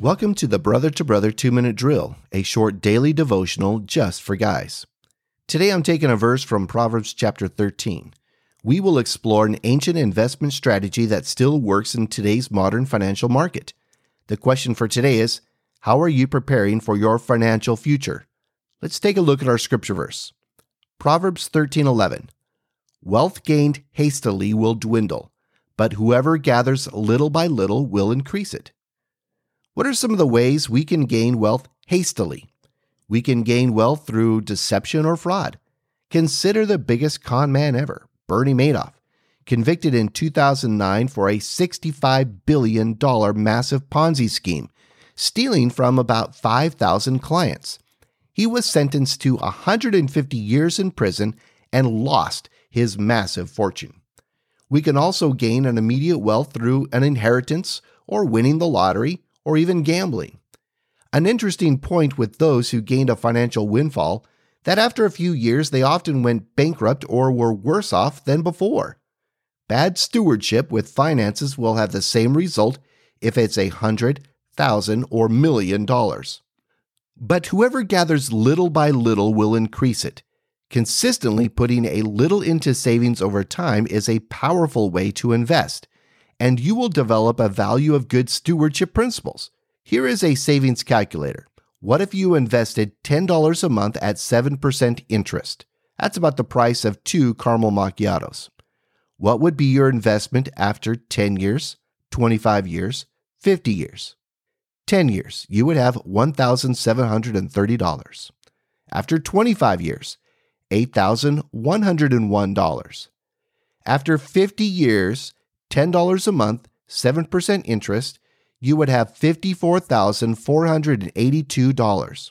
Welcome to the Brother to Brother 2 Minute Drill, a short daily devotional just for guys. Today I'm taking a verse from Proverbs chapter 13. We will explore an ancient investment strategy that still works in today's modern financial market. The question for today is How are you preparing for your financial future? Let's take a look at our scripture verse. Proverbs 13:11. Wealth gained hastily will dwindle, but whoever gathers little by little will increase it. What are some of the ways we can gain wealth hastily? We can gain wealth through deception or fraud. Consider the biggest con man ever, Bernie Madoff, convicted in 2009 for a $65 billion massive Ponzi scheme, stealing from about 5,000 clients. He was sentenced to 150 years in prison and lost his massive fortune. We can also gain an immediate wealth through an inheritance or winning the lottery or even gambling. An interesting point with those who gained a financial windfall that after a few years they often went bankrupt or were worse off than before. Bad stewardship with finances will have the same result if it's a hundred, thousand, or million dollars. But whoever gathers little by little will increase it. Consistently putting a little into savings over time is a powerful way to invest, and you will develop a value of good stewardship principles. Here is a savings calculator. What if you invested $10 a month at 7% interest? That's about the price of two caramel macchiatos. What would be your investment after 10 years, 25 years, 50 years? 10 years, you would have $1,730. After 25 years, $8,101. After 50 years, $10 a month, 7% interest, you would have $54,482.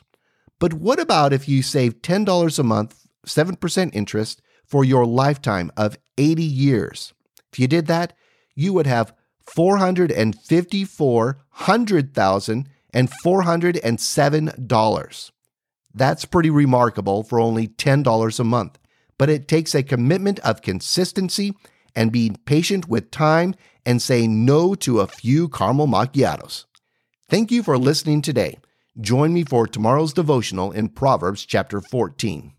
But what about if you save $10 a month, 7% interest for your lifetime of 80 years? If you did that, you would have $454,407. That's pretty remarkable for only $10 a month, but it takes a commitment of consistency and being patient with time and saying no to a few caramel macchiatos. Thank you for listening today. Join me for tomorrow's devotional in Proverbs chapter 14.